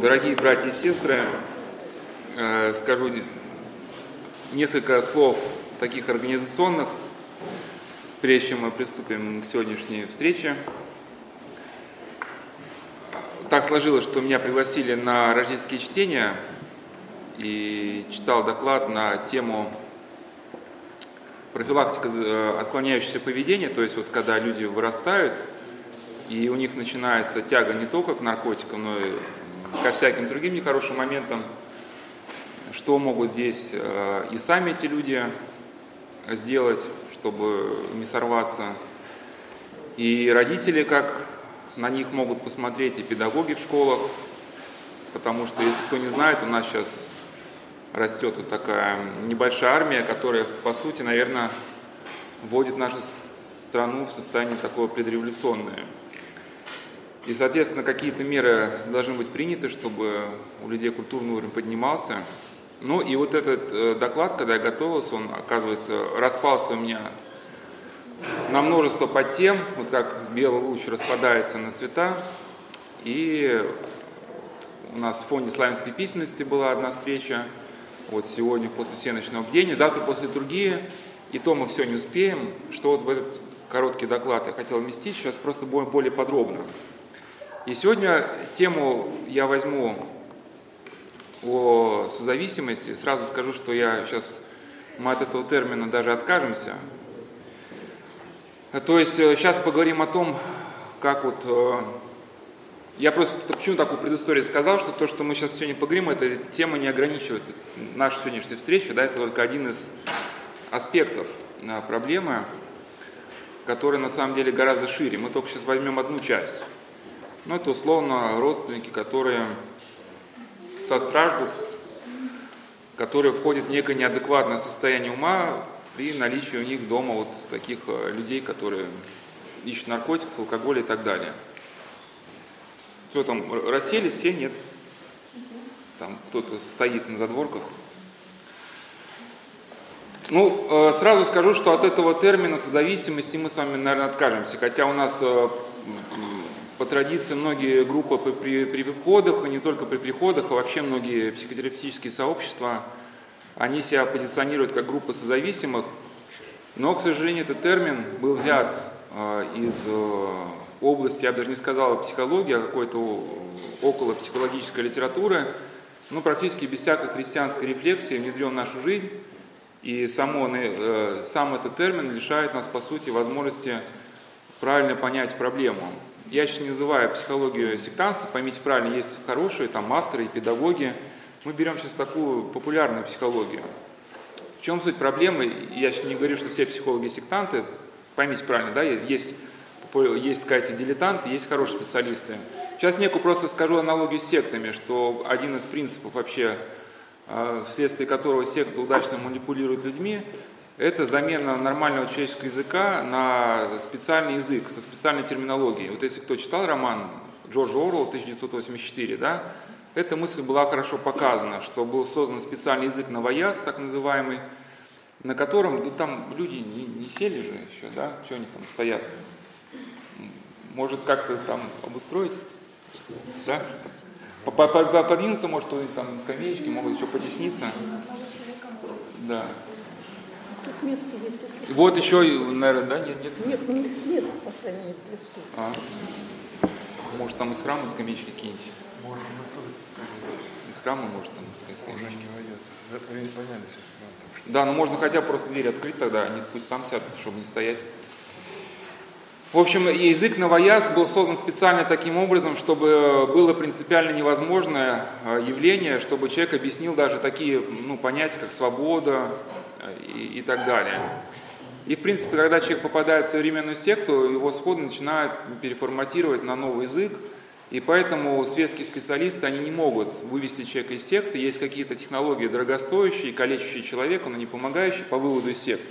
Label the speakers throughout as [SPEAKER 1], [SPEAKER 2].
[SPEAKER 1] Дорогие братья и сестры, э, скажу несколько слов таких организационных, прежде чем мы приступим к сегодняшней встрече. Так сложилось, что меня пригласили на рождественские чтения и читал доклад на тему профилактика э, отклоняющегося поведения, то есть вот когда люди вырастают, и у них начинается тяга не только к наркотикам, но и ко всяким другим нехорошим моментам, что могут здесь э, и сами эти люди сделать, чтобы не сорваться, и родители, как на них могут посмотреть, и педагоги в школах, потому что, если кто не знает, у нас сейчас растет вот такая небольшая армия, которая, по сути, наверное, вводит нашу страну в состояние такое предреволюционное. И, соответственно, какие-то меры должны быть приняты, чтобы у людей культурный уровень поднимался. Ну и вот этот э, доклад, когда я готовился, он, оказывается, распался у меня на множество подтем, вот как белый луч распадается на цвета. И у нас в фонде славянской письменности была одна встреча, вот сегодня после всеночного бдения, завтра после другие, и то мы все не успеем, что вот в этот короткий доклад я хотел вместить, сейчас просто более подробно. И сегодня тему я возьму о созависимости. Сразу скажу, что я сейчас, мы от этого термина даже откажемся. То есть сейчас э, поговорим о том, как вот... Э, я просто почему такую предысторию сказал, что то, что мы сейчас сегодня поговорим, эта тема не ограничивается. Наша сегодняшняя встреча, да, это только один из аспектов э, проблемы, который на самом деле гораздо шире. Мы только сейчас возьмем одну часть. Ну, это условно родственники, которые состраждут, которые входят в некое неадекватное состояние ума при наличии у них дома вот таких э, людей, которые ищут наркотиков, алкоголь и так далее. Что там, расселись все? Нет. Там кто-то стоит на задворках. Ну, э, сразу скажу, что от этого термина созависимости мы с вами, наверное, откажемся. Хотя у нас э, по традиции многие группы при, при приходах, и не только при приходах, а вообще многие психотерапевтические сообщества, они себя позиционируют как группа созависимых, но, к сожалению, этот термин был взят э, из э, области, я бы даже не сказал психологии, а какой-то около психологической литературы, ну, практически без всякой христианской рефлексии внедрен в нашу жизнь, и само, э, сам этот термин лишает нас, по сути, возможности правильно понять проблему. Я сейчас не называю психологию сектантства, поймите правильно, есть хорошие там авторы и педагоги. Мы берем сейчас такую популярную психологию. В чем суть проблемы? Я сейчас не говорю, что все психологи сектанты, поймите правильно, да, есть, есть, сказать, дилетанты, есть хорошие специалисты. Сейчас некую просто скажу аналогию с сектами, что один из принципов вообще, а, вследствие которого секта удачно манипулирует людьми, это замена нормального человеческого языка на специальный язык со специальной терминологией. Вот если кто читал роман Джорджа Орла 1984, да, эта мысль была хорошо показана, что был создан специальный язык новояз, так называемый, на котором, да там люди не, не сели же еще, да, что они там стоят? Может как-то там обустроить, да? Подвинуться, может, там скамеечки, могут еще потесниться. Да. Место есть. Вот еще, наверное, да? Нет, нет? Место, нет, по крайней мере, а. Может, там из храма скамеечки кинете? Можно Из храма, может, там скамеечки. Да, но можно хотя бы просто дверь открыть тогда, они пусть там сядут, чтобы не стоять. В общем, язык новояз был создан специально таким образом, чтобы было принципиально невозможное а, явление, чтобы человек объяснил даже такие ну, понятия, как свобода, и, и так далее. И, в принципе, когда человек попадает в современную секту, его сходу начинают переформатировать на новый язык, и поэтому светские специалисты, они не могут вывести человека из секты. Есть какие-то технологии дорогостоящие, калечащие человека, но не помогающие по выводу из сект.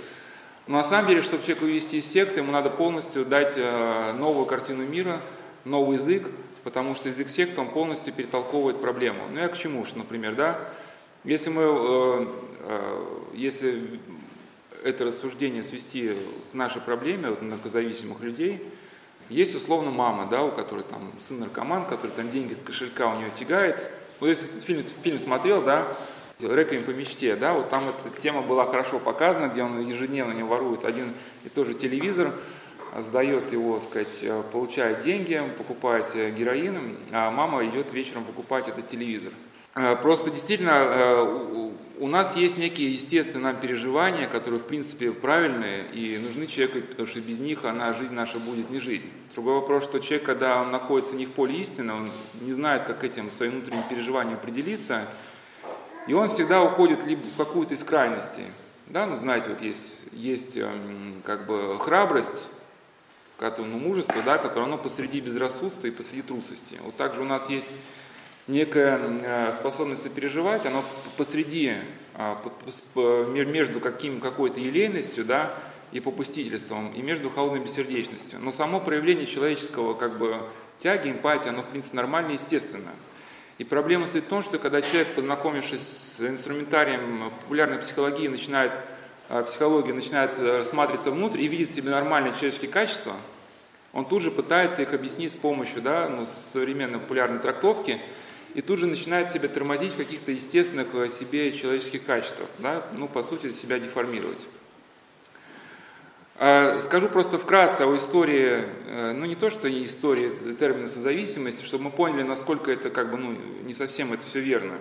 [SPEAKER 1] Но на самом деле, чтобы человека вывести из секты, ему надо полностью дать э, новую картину мира, новый язык, потому что язык секты, он полностью перетолковывает проблему. Ну я к чему, что, например, да, если мы, э, э, если это рассуждение свести к нашей проблеме, вот, наркозависимых людей, есть условно мама, да, у которой там сын наркоман, который там деньги с кошелька у нее тягает, Вот если фильм, фильм смотрел, да, «Реквием по мечте», да, вот там эта тема была хорошо показана, где он ежедневно не ворует один и тот же телевизор, сдает его, сказать, получает деньги, покупает героин, а мама идет вечером покупать этот телевизор. Э, просто действительно э, у нас есть некие естественные нам переживания, которые в принципе правильные и нужны человеку, потому что без них она, жизнь наша будет не жизнь. Другой вопрос, что человек, когда он находится не в поле истины, он не знает, как этим своим внутренним переживанием определиться, и он всегда уходит либо в какую-то из крайностей. Да, ну знаете, вот есть, есть эм, как бы храбрость, которое, ну, мужество, да, которое оно посреди безрассудства и посреди трусости. Вот также у нас есть некая э, способность сопереживать, оно посреди, а, между каким, какой-то елейностью, да, и попустительством, и между холодной бессердечностью. Но само проявление человеческого как бы, тяги, эмпатии, оно в принципе нормально и естественно. И проблема стоит в том, что когда человек, познакомившись с инструментарием популярной психологии, начинает, а, психология начинает рассматриваться внутрь и видит в себе нормальные человеческие качества, он тут же пытается их объяснить с помощью да, ну, современной популярной трактовки, и тут же начинает себя тормозить в каких-то естественных э, себе человеческих качествах, да, ну, по сути, себя деформировать. А, скажу просто вкратце о истории, э, ну не то, что истории термина созависимости, чтобы мы поняли, насколько это как бы, ну, не совсем это все верно.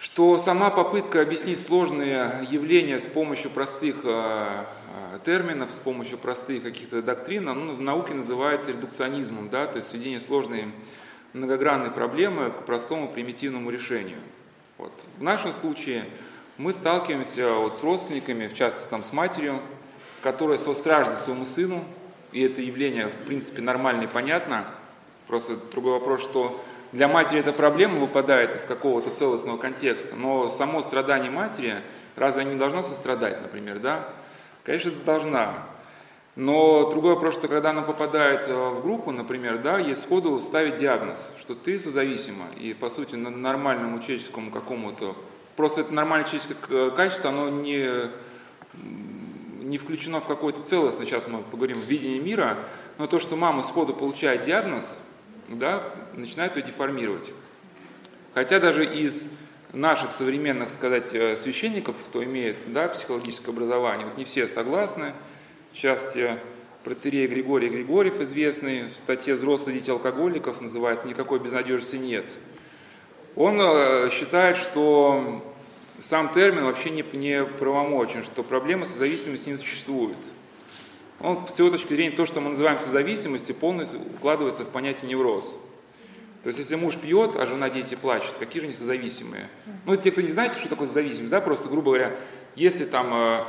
[SPEAKER 1] Что сама попытка объяснить сложные явления с помощью простых э, терминов, с помощью простых каких-то доктрин, ну, в науке называется редукционизмом, да, то есть сведение сложной многогранной проблемы к простому примитивному решению. Вот. В нашем случае мы сталкиваемся вот с родственниками, в частности там, с матерью, которая состраждет своему сыну, и это явление в принципе нормально и понятно. Просто другой вопрос, что для матери эта проблема выпадает из какого-то целостного контекста, но само страдание матери, разве она не должна сострадать, например, да? Конечно, должна. Но другой вопрос, что когда она попадает э, в группу, например, да, ей сходу ставить диагноз, что ты созависима, и по сути нормальному человеческому какому-то, просто это нормальное человеческое качество, оно не, не включено в какое-то целостное, сейчас мы поговорим, в видение мира, но то, что мама сходу получает диагноз, да, начинает ее деформировать. Хотя даже из наших современных, сказать, э, священников, кто имеет да, психологическое образование, вот не все согласны, частности, протерей Григорий Григорьев, известный, в статье «Взрослые дети алкоголиков» называется «Никакой безнадежности нет». Он э, считает, что сам термин вообще не, не правомочен, что проблема созависимости не существует. Он с его точки зрения то, что мы называем созависимостью, полностью укладывается в понятие невроз. То есть, если муж пьет, а жена, дети плачут, какие же они созависимые? Ну, те, кто не знает, что такое зависимость, да, просто, грубо говоря, если там э,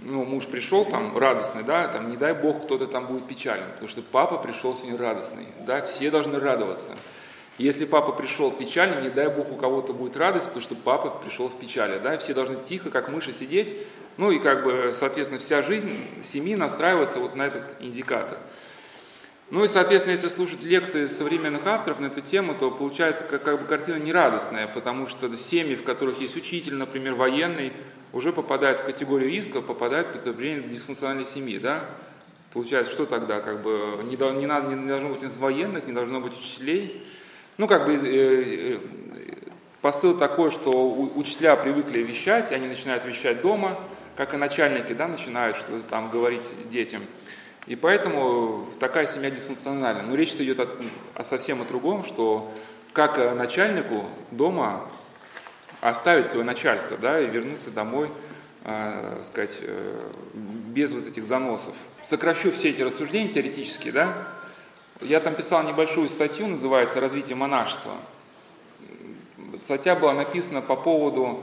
[SPEAKER 1] ну, муж пришел там радостный, да, там, не дай бог, кто-то там будет печален, потому что папа пришел сегодня радостный, да, все должны радоваться. Если папа пришел печальный, не дай бог у кого-то будет радость, потому что папа пришел в печали, да, все должны тихо, как мыши, сидеть, ну и как бы, соответственно, вся жизнь семьи настраивается вот на этот индикатор. Ну и, соответственно, если слушать лекции современных авторов на эту тему, то получается как, как бы картина нерадостная, потому что семьи, в которых есть учитель, например, военный, уже попадают в категорию риска, попадают под определение дисфункциональной семьи, да? Получается, что тогда? Как бы не, не, надо, не должно быть военных, не должно быть учителей. Ну, как бы э, э, посыл такой, что учителя привыкли вещать, они начинают вещать дома, как и начальники, да, начинают что-то там говорить детям. И поэтому такая семья дисфункциональна. Но речь идет о, о совсем о другом, что как начальнику дома оставить свое начальство, да, и вернуться домой, э, сказать, э, без вот этих заносов. Сокращу все эти рассуждения теоретические, да. Я там писал небольшую статью, называется «Развитие монашества». Статья была написана по поводу,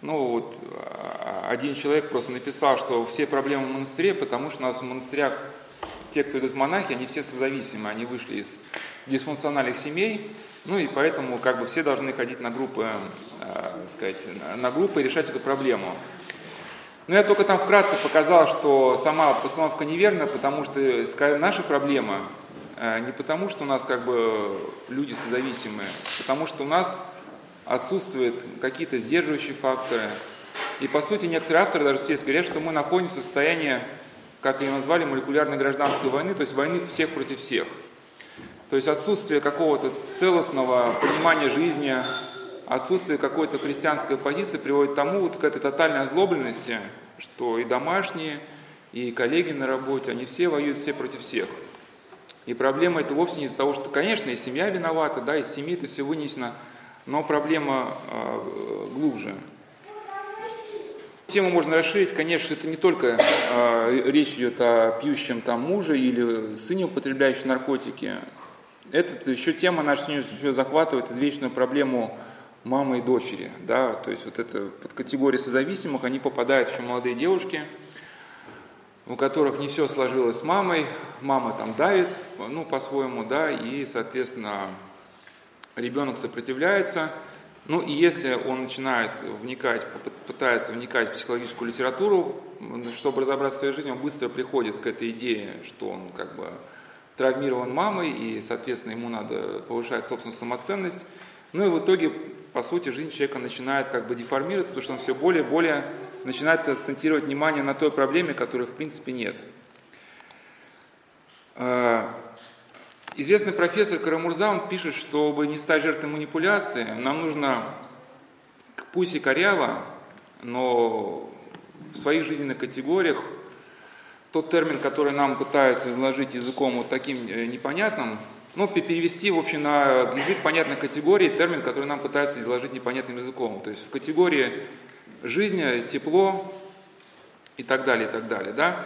[SPEAKER 1] ну вот, а, один человек просто написал, что все проблемы в монастыре, потому что у нас в монастырях те, кто идут в монахи, они все созависимы, они вышли из дисфункциональных семей, ну и поэтому как бы все должны ходить на группы, сказать, на группы и решать эту проблему. Но я только там вкратце показал, что сама постановка неверна, потому что наша проблема э, не потому, что у нас как бы люди созависимые, потому что у нас отсутствуют какие-то сдерживающие факторы. И по сути некоторые авторы даже светские говорят, что мы находимся в состоянии, как ее назвали, молекулярной гражданской войны, то есть войны всех против всех. То есть отсутствие какого-то целостного понимания жизни, отсутствие какой-то христианской позиции приводит к тому, вот к этой тотальной озлобленности, что и домашние, и коллеги на работе, они все воюют все против всех. И проблема это вовсе не из-за того, что, конечно, и семья виновата, да, из семьи это все вынесено, но проблема э, глубже. Тему можно расширить, конечно, это не только э, речь идет о пьющем там муже или сыне, употребляющем наркотики. Это еще тема наша еще захватывает извечную проблему мамы и дочери. Да? То есть вот это под категорию созависимых они попадают еще молодые девушки, у которых не все сложилось с мамой, мама там давит, ну, по-своему, да, и, соответственно, ребенок сопротивляется, ну и если он начинает вникать, пытается вникать в психологическую литературу, чтобы разобраться в своей жизни, он быстро приходит к этой идее, что он как бы травмирован мамой, и, соответственно, ему надо повышать собственную самоценность. Ну и в итоге, по сути, жизнь человека начинает как бы деформироваться, потому что он все более и более начинает акцентировать внимание на той проблеме, которой в принципе нет. А, Известный профессор Карамурза, он пишет, чтобы не стать жертвой манипуляции, нам нужно пусть и коряво, но в своих жизненных категориях тот термин, который нам пытаются изложить языком вот таким э, непонятным, ну, перевести, в общем, на язык понятной категории термин, который нам пытаются изложить непонятным языком. То есть в категории жизни, тепло и так далее, и так далее, да.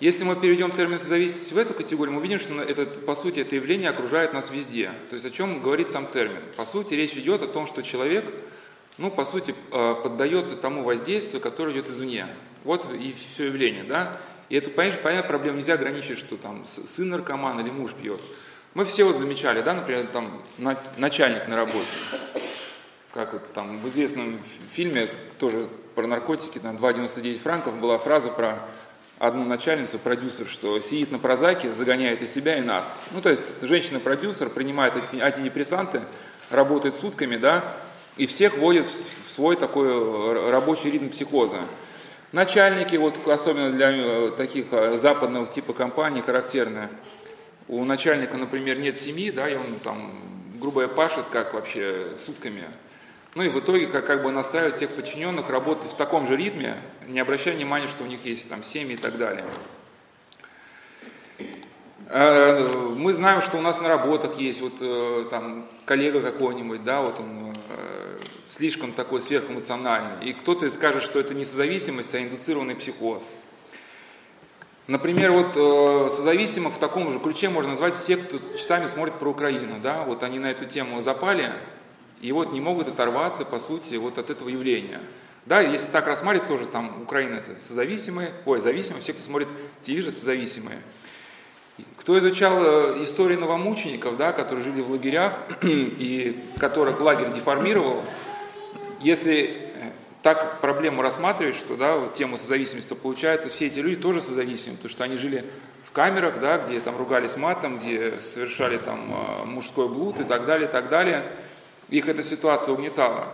[SPEAKER 1] Если мы перейдем термин созависимости в эту категорию, мы увидим, что это, по сути это явление окружает нас везде. То есть о чем говорит сам термин? По сути речь идет о том, что человек, ну, по сути, э, поддается тому воздействию, которое идет извне. Вот и все явление, да. И эту, понятно, проблему нельзя ограничить, что там сын наркоман или муж пьет. Мы все вот замечали, да, например, там начальник на работе, как вот там в известном фильме тоже про наркотики, там 2,99 франков была фраза про одну начальницу, продюсер, что сидит на прозаке, загоняет и себя, и нас. Ну, то есть женщина-продюсер принимает антидепрессанты, работает сутками, да, и всех вводит в свой такой рабочий ритм психоза. Начальники, вот особенно для э, таких э, западного типа компаний, характерны. У начальника, например, нет семьи, да, и он там грубо пашет, как вообще сутками. Ну и в итоге как, как бы настраивать всех подчиненных работать в таком же ритме, не обращая внимания, что у них есть там семьи и так далее. А, мы знаем, что у нас на работах есть вот э, там коллега какой-нибудь, да, вот он э, слишком такой сверхэмоциональный. И кто-то скажет, что это не созависимость, а индуцированный психоз. Например, вот э, созависимых в таком же ключе можно назвать всех, кто часами смотрит про Украину, да, вот они на эту тему запали, и вот не могут оторваться, по сути, вот от этого явления. Да, если так рассматривать, тоже там Украина это созависимые, ой, зависимые, все, кто смотрит телевизор, созависимые. Кто изучал э, историю новомучеников, да, которые жили в лагерях и которых лагерь деформировал, если так проблему рассматривать, что да, вот тему созависимости, получается все эти люди тоже созависимы, потому что они жили в камерах, да, где там ругались матом, где совершали там э, мужской блуд и так далее, и так далее. Их эта ситуация угнетала.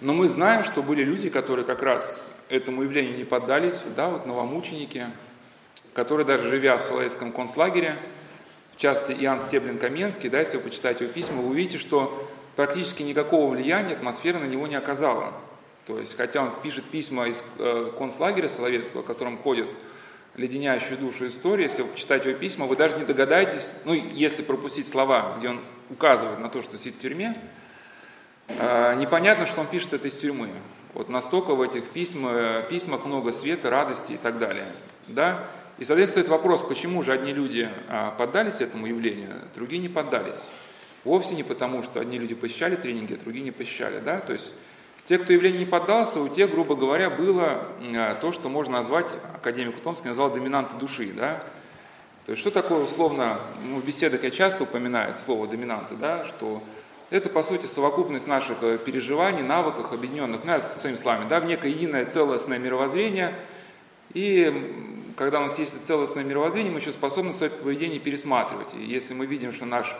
[SPEAKER 1] Но мы знаем, что были люди, которые как раз этому явлению не поддались, да, вот новомученики, которые даже живя в Соловецком концлагере, в частности Иоанн Стеблин-Каменский, да, если вы почитаете его письма, вы увидите, что практически никакого влияния атмосфера на него не оказала. То есть, хотя он пишет письма из э, концлагеря Соловецкого, в котором ходят леденящую душу истории, если вы почитаете его письма, вы даже не догадаетесь, ну, если пропустить слова, где он указывает на то, что сидит в тюрьме, а, непонятно, что он пишет это из тюрьмы. Вот настолько в этих письмах, письмах много света, радости и так далее. Да? И, соответственно, этот вопрос, почему же одни люди а, поддались этому явлению, другие не поддались. Вовсе не потому, что одни люди посещали тренинги, а другие не посещали. Да? То есть те, кто явлению не поддался, у тех, грубо говоря, было а, то, что можно назвать, академик Томский назвал доминанты души. Да? То есть что такое условно, ну, в беседах я часто упоминаю слово доминанты, да, что это, по сути, совокупность наших э, переживаний, навыков, объединенных, ну, своими словами, да, в некое единое целостное мировоззрение. И когда у нас есть целостное мировоззрение, мы еще способны свое поведение пересматривать. И если мы видим, что наш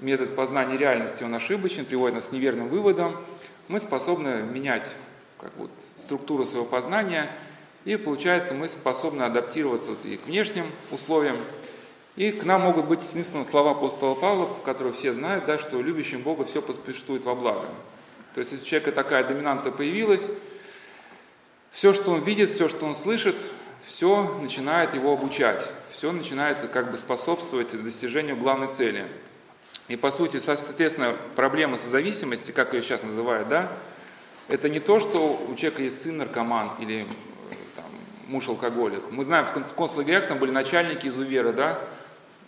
[SPEAKER 1] метод познания реальности, он ошибочен, приводит нас к неверным выводам, мы способны менять как вот, структуру своего познания, и получается, мы способны адаптироваться вот и к внешним условиям, И к нам могут быть единственные слова апостола Павла, которые все знают, да, что любящим Бога все поспешствует во благо. То есть, если у человека такая доминанта появилась, все, что он видит, все, что он слышит, все начинает его обучать, все начинает как бы способствовать достижению главной цели. И по сути, соответственно, проблема созависимости, как ее сейчас называют, да, это не то, что у человека есть сын наркоман или там, муж алкоголик. Мы знаем, в концлагерях там были начальники изуверы, да,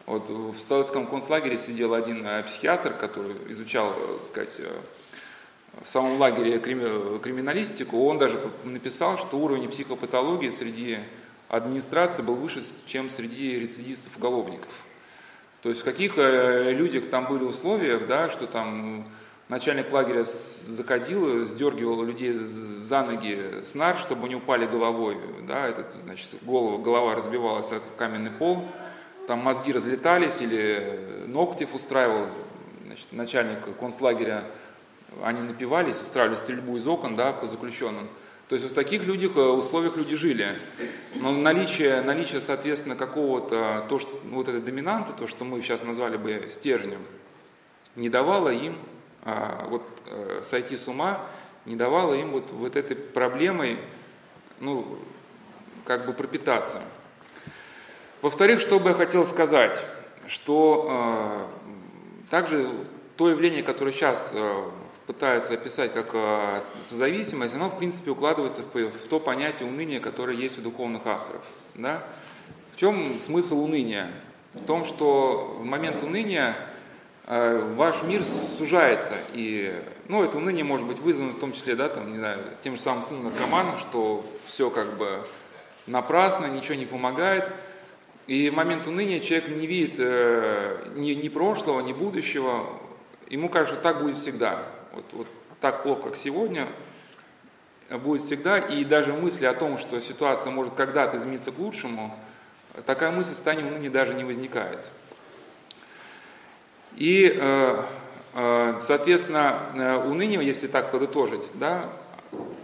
[SPEAKER 1] вот в советском концлагере сидел один э, психиатр, который изучал, э, так сказать, э, в самом лагере криминалистику, он даже написал, что уровень психопатологии среди администрации был выше, чем среди рецидистов-уголовников. То есть в каких людях там были условиях, да, что там начальник лагеря заходил, сдергивал людей за ноги с нар, чтобы не упали головой, да, этот, значит, голову, голова разбивалась о каменный пол, там мозги разлетались или Ногтев устраивал, значит, начальник концлагеря, они напивались, устраивали стрельбу из окон да, по заключенным. То есть в таких людях, э, условиях люди жили. Но наличие, наличие соответственно, какого-то, то, что, вот этой доминанты, то, что мы сейчас назвали бы стержнем, не давало им а, вот, а, сойти с ума, не давало им вот, вот этой проблемой, ну, как бы пропитаться. Во-вторых, что бы я хотел сказать, что э, также то явление, которое сейчас э, пытаются описать как э, созависимость, оно в принципе укладывается в, то понятие уныния, которое есть у духовных авторов. Да? В чем смысл уныния? В том, что в момент уныния э, ваш мир сужается, и ну, это уныние может быть вызвано в том числе, да, там, не знаю, тем же самым сыном наркоманом, что все как бы напрасно, ничего не помогает – и в момент уныния человек не видит э, ни, ни прошлого, ни будущего. Ему кажется, так будет всегда. Вот, вот так плохо, как сегодня, будет всегда. И даже мысли о том, что ситуация может когда-то измениться к лучшему, такая мысль в состоянии уныния даже не возникает. И, э, э, соответственно, уныние, если так подытожить, да,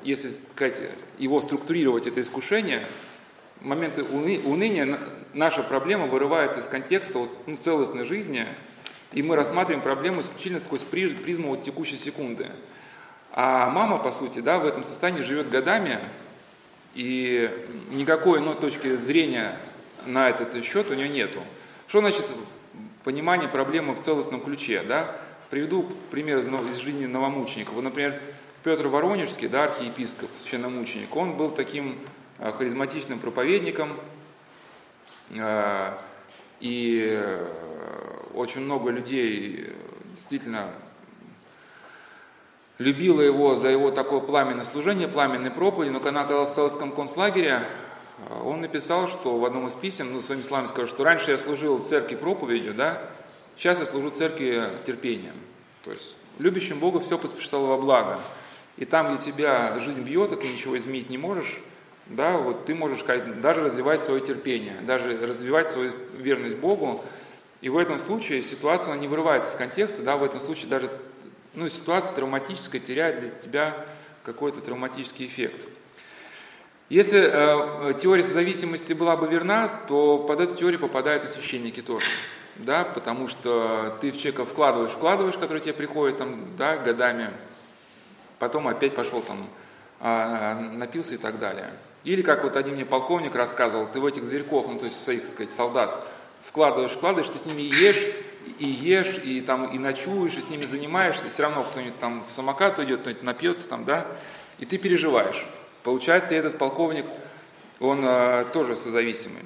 [SPEAKER 1] если сказать, его структурировать, это искушение – моменты уны, уныния наша проблема вырывается из контекста вот, ну, целостной жизни, и мы рассматриваем проблему исключительно сквозь призму вот текущей секунды. А мама, по сути, да, в этом состоянии живет годами, и никакой иной точки зрения на этот счет у нее нету. Что значит понимание проблемы в целостном ключе? Да? Приведу пример из, из жизни новомучеников. Вот, например, Петр Воронежский, да, архиепископ, священномученик, он был таким Э, харизматичным проповедником, э, и э, очень много людей действительно любила его за его такое пламенное служение, пламенной проповеди, но когда оказался в Селском концлагере, он написал, что в одном из писем, ну, своими словами скажу, что раньше я служил церкви проповедью, да, сейчас я служу церкви терпением. То есть любящим Бога все поспешало во благо. И там, где тебя жизнь бьет, и ты ничего изменить не можешь, да, вот ты можешь даже развивать свое терпение, даже развивать свою верность Богу, и в этом случае ситуация она не вырывается из контекста, да, в этом случае даже ну, ситуация травматическая теряет для тебя какой-то травматический эффект. Если э, теория созависимости была бы верна, то под эту теорию попадают и священники тоже. Да, потому что ты в человека вкладываешь, вкладываешь, который тебе приходит там, да, годами, потом опять пошел там, э, напился и так далее. Или, как вот один мне полковник рассказывал, ты в этих зверьков, ну то есть своих, так сказать, солдат, вкладываешь, вкладываешь, ты с ними ешь, и ешь, и там и ночуешь, и с ними занимаешься, все равно кто-нибудь там в самокат уйдет, кто-нибудь напьется там, да, и ты переживаешь. Получается, этот полковник, он э, тоже созависимый.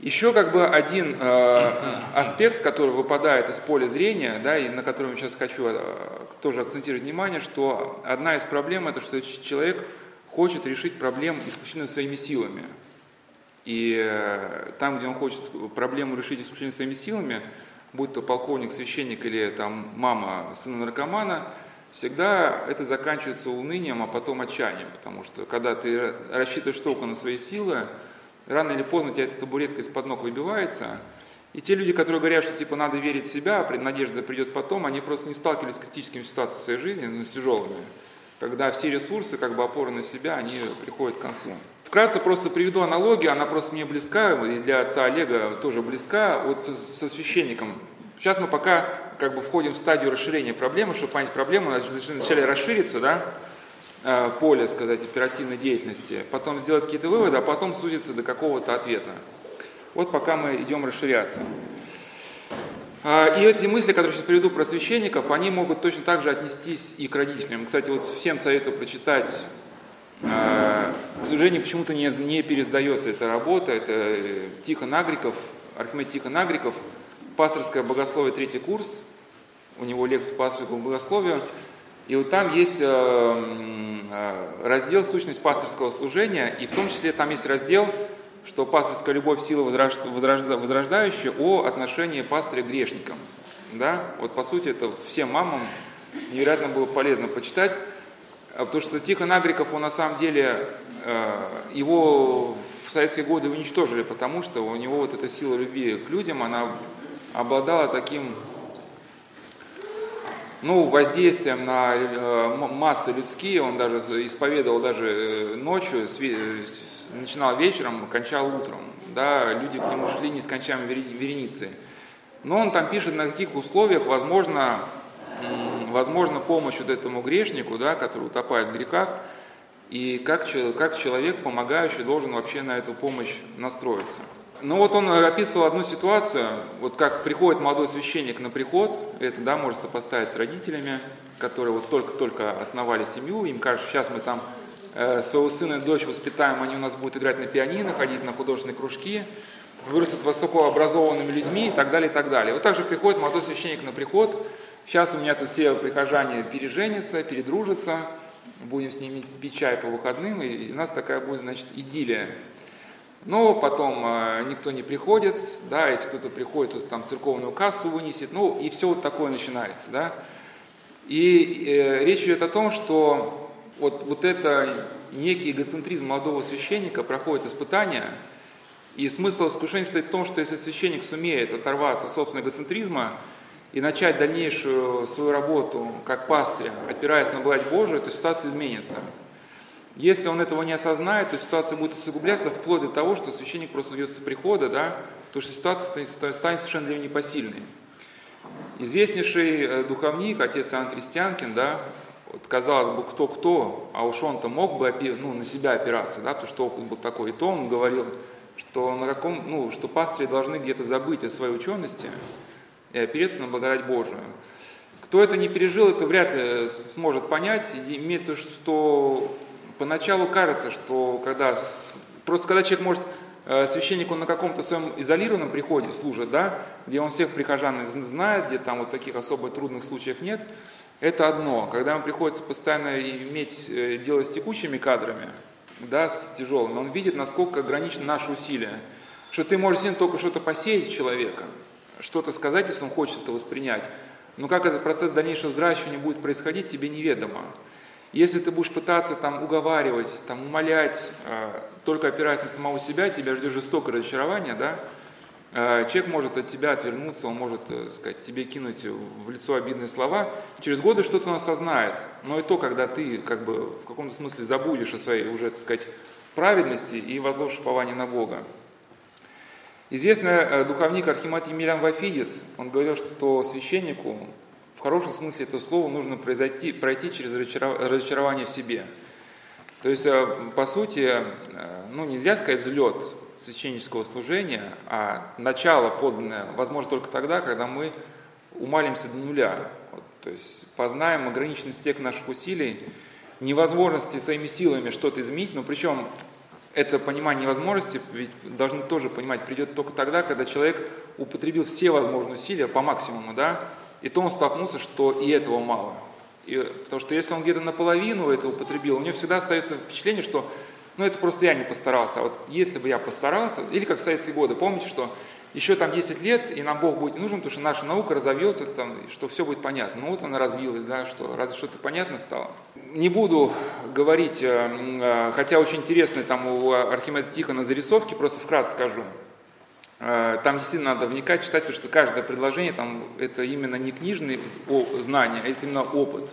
[SPEAKER 1] Еще как бы один э, аспект, который выпадает из поля зрения, да, и на котором я сейчас хочу э, тоже акцентировать внимание, что одна из проблем это, что человек хочет решить проблему исключительно своими силами. И э, там, где он хочет проблему решить исключительно своими силами, будь то полковник, священник или там мама сына наркомана, всегда это заканчивается унынием, а потом отчаянием, потому что когда ты рассчитываешь только на свои силы, рано или поздно тебя эта табуретка из-под ног выбивается, и те люди, которые говорят, что типа надо верить в себя, надежда придет потом, они просто не сталкивались с критическими ситуациями в своей жизни, ну, с тяжелыми. когда все ресурсы, как бы опоры на себя, они приходят к концу. Вкратце просто приведу аналогию, она просто мне близка, и для отца Олега тоже близка, вот со, со священником. Сейчас мы пока как бы входим в стадию расширения проблемы, чтобы понять проблему, вначале расшириться, да, э, поле, сказать, оперативной деятельности, потом сделать какие-то выводы, а потом сузиться до какого-то ответа. Вот пока мы идем расширяться. А, и эти мысли, которые сейчас приведу про священников, они могут точно так же отнестись и к родителям. Кстати, вот всем советую прочитать к сожалению, почему-то не, не пересдается эта работа. Это э, Тихон Агриков, Архимед Тихон Агриков, пасторское богословие, третий курс. У него лекция по богословию. И вот там есть э, э, раздел «Сущность пасторского служения», и в том числе там есть раздел, что пасторская любовь – сила возрождающая о отношении пастыря к грешникам. Да? Вот по сути это всем мамам невероятно было полезно почитать. А потому что Тихон Агриков, он на самом деле, э, его в советские годы уничтожили, потому что у него вот эта сила любви к людям, она обладала таким ну, воздействием на э, массы людские, он даже исповедовал даже э, ночью, начинал вечером, кончал утром, да, люди к нему шли нескончаемой вереницей. Но он там пишет, на каких условиях возможно возможно, помощь вот этому грешнику, да, который утопает в грехах, и как, как человек, помогающий, должен вообще на эту помощь настроиться. Ну вот он описывал одну ситуацию, вот как приходит молодой священник на приход, это, да, можно сопоставить с родителями, которые вот только-только основали семью, им кажется, сейчас мы там э, своего сына и дочь воспитаем, они у нас будут играть на пианино, ходить на художественные кружки, вырастут высокообразованными людьми и так далее, и так далее. Вот также приходит молодой священник на приход, Сейчас у меня тут все прихожане переженятся, передружатся, будем с ними пить чай по выходным, и у нас такая будет, значит, идиллия. Но потом э, никто не приходит, да, если кто-то приходит, то там церковную кассу вынесет, ну и все вот такое начинается, да. И э, речь идет о том, что вот, вот это некий эгоцентризм молодого священника проходит испытания, и смысл искушения стоит в том, что если священник сумеет оторваться от собственного эгоцентризма, и начать дальнейшую свою работу как пастыря, опираясь на благодать Божию, то ситуация изменится. Если он этого не осознает, то ситуация будет усугубляться вплоть до того, что священник просто уйдет с прихода, да, то что ситуация станет совершенно для него непосильной. Известнейший э, духовник, отец Иоанн Крестьянкин, да, вот, казалось бы, кто-кто, а уж он-то мог бы ну, на себя опираться, да, потому что опыт был такой. И то он говорил, что, на каком, ну, что пастыри должны где-то забыть о своей учености, и опереться на благодать Божию. Кто это не пережил, это вряд ли сможет понять. Имеется, что поначалу кажется, что когда, просто когда человек может, э, священник, он на каком-то своем изолированном приходе служит, да, где он всех прихожан знает, где там вот таких особо трудных случаев нет, это одно. Когда ему приходится постоянно иметь э, дело с текущими кадрами, да, с тяжелыми, он видит, насколько ограничены наши усилия. Что ты можешь только что-то посеять в человека, что-то сказать, если он хочет это воспринять. Но как этот процесс дальнейшего взращивания будет происходить, тебе неведомо. Если ты будешь пытаться там уговаривать, там умолять, э, только опираясь на самого себя, тебя ждет жестокое разочарование, да? Э, человек может от тебя отвернуться, он может, э, сказать, тебе кинуть в лицо обидные слова. Через годы что-то он осознает. Но и то, когда ты как бы в каком-то смысле забудешь о своей уже, так сказать, праведности и возложишь упование на Бога. Известный э, духовник Архимат Емельян Вафидис, он говорил, что священнику в хорошем смысле этого слова нужно произойти, пройти через разочарование в себе. То есть, э, по сути, э, ну, нельзя сказать взлет священнического служения, а начало подлинное возможно только тогда, когда мы умалимся до нуля. Вот, то есть познаем ограниченность всех наших усилий, невозможности своими силами что-то изменить, но причем это понимание невозможности, ведь должны тоже понимать, придет только тогда, когда человек употребил все возможные усилия по максимуму, да, и то он столкнулся, что и этого мало. И, потому что если он где-то наполовину это употребил, у него всегда остается впечатление, что ну это просто я не постарался. А вот если бы я постарался, или как в советские годы, помните, что еще там 10 лет, и нам Бог будет не нужен, потому что наша наука разовьется, там, что все будет понятно. Ну вот она развилась, да, что разве что-то понятно стало. Не буду говорить, э, э, хотя очень интересно там у Архимеда Тихона зарисовки, просто вкратце скажу. Э, там действительно надо вникать, читать, потому что каждое предложение там это именно не книжные знания, а это именно опыт.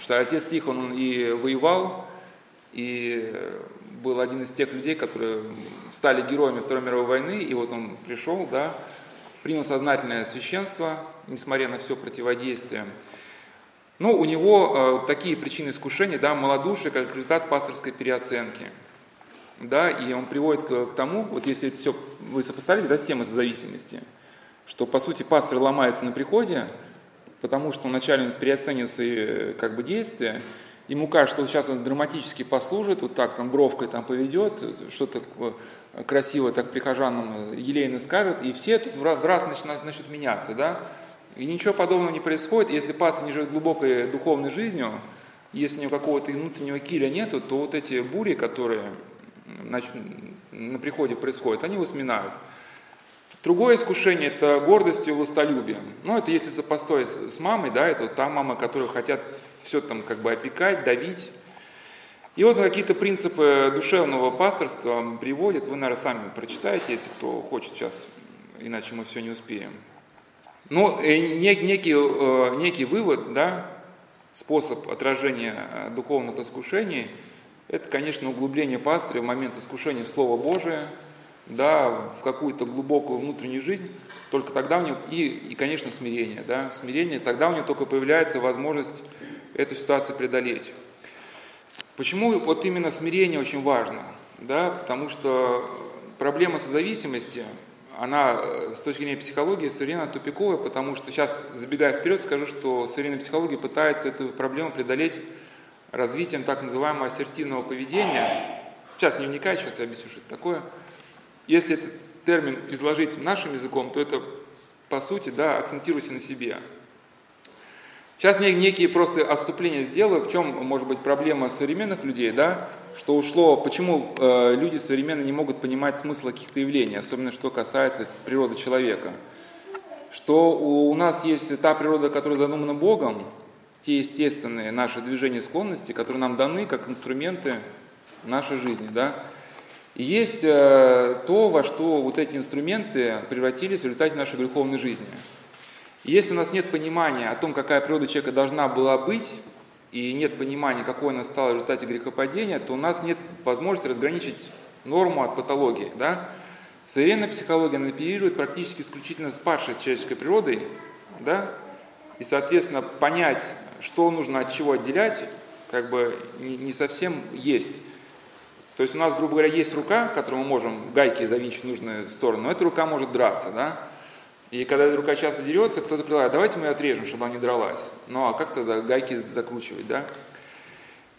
[SPEAKER 1] что отец Тихон, он и воевал, и был один из тех людей, которые стали героями Второй мировой войны, и вот он пришел, да, принял сознательное священство, несмотря на все противодействие. Ну, у него э, такие причины искушения, да, малодушие, как результат пасторской переоценки. Да, и он приводит к, к тому, вот если это все вы сопоставите, да, с темой зависимости, что, по сути, пастор ломается на приходе, потому что вначале он переоценивает свои э, как бы, действия, ему кажется, что сейчас он драматически послужит, вот так там бровкой там поведет, что-то э, красиво так прихожанам елейно скажет, и все тут в раз начнут, начнут меняться, да, и ничего подобного не происходит. Если пастор не живет глубокой духовной жизнью, если у него какого-то внутреннего киля нету, то вот эти бури, которые значит, на приходе происходят, они его сминают. Другое искушение – это гордость и властолюбие. Ну, это если сопоставить с мамой, да, это вот та мама, которую хотят все там как бы опекать, давить. И вот какие-то принципы душевного пасторства приводят, вы, наверное, сами прочитаете, если кто хочет сейчас, иначе мы все не успеем. Но э, некий, э, некий вывод, да, способ отражения э, духовных искушений, это, конечно, углубление пастыря в момент искушения Слова Божия, да, в какую-то глубокую внутреннюю жизнь, только тогда у него, и, и, конечно, смирение, да, смирение, тогда у него только появляется возможность эту ситуацию преодолеть. Почему вот именно смирение очень важно? Да, потому что проблема созависимости, она э, с точки зрения психологии современно тупиковая, потому что сейчас, забегая вперед, скажу, что современная психология пытается эту проблему преодолеть развитием так называемого ассертивного поведения. Сейчас не вникаю, сейчас я объясню, что это такое. Если этот термин изложить нашим языком, то это, по сути, да, акцентируйся на себе. Сейчас некие просто отступления сделаю, в чем может быть проблема современных людей, да, что ушло, почему э, люди современно не могут понимать смысл каких-то явлений, особенно что касается природы человека. Что у, у нас есть та природа, которая задумана Богом, те естественные наши движения склонности, которые нам даны как инструменты нашей жизни, да. И есть э, то, во что вот эти инструменты превратились в результате нашей греховной жизни. И если у нас нет понимания о том, какая природа человека должна была быть, и нет понимания, какой она стала в результате грехопадения, то у нас нет возможности разграничить норму от патологии. Да? Современная психология она оперирует практически исключительно с падшей человеческой природой, да? и, соответственно, понять, что нужно от чего отделять, как бы не, не совсем есть. То есть у нас, грубо говоря, есть рука, которой мы можем гайки завинчить в нужную сторону, но эта рука может драться, да? И когда эта рука часто дерется, кто-то предлагает, давайте мы ее отрежем, чтобы она не дралась. Ну а как тогда гайки закручивать, да?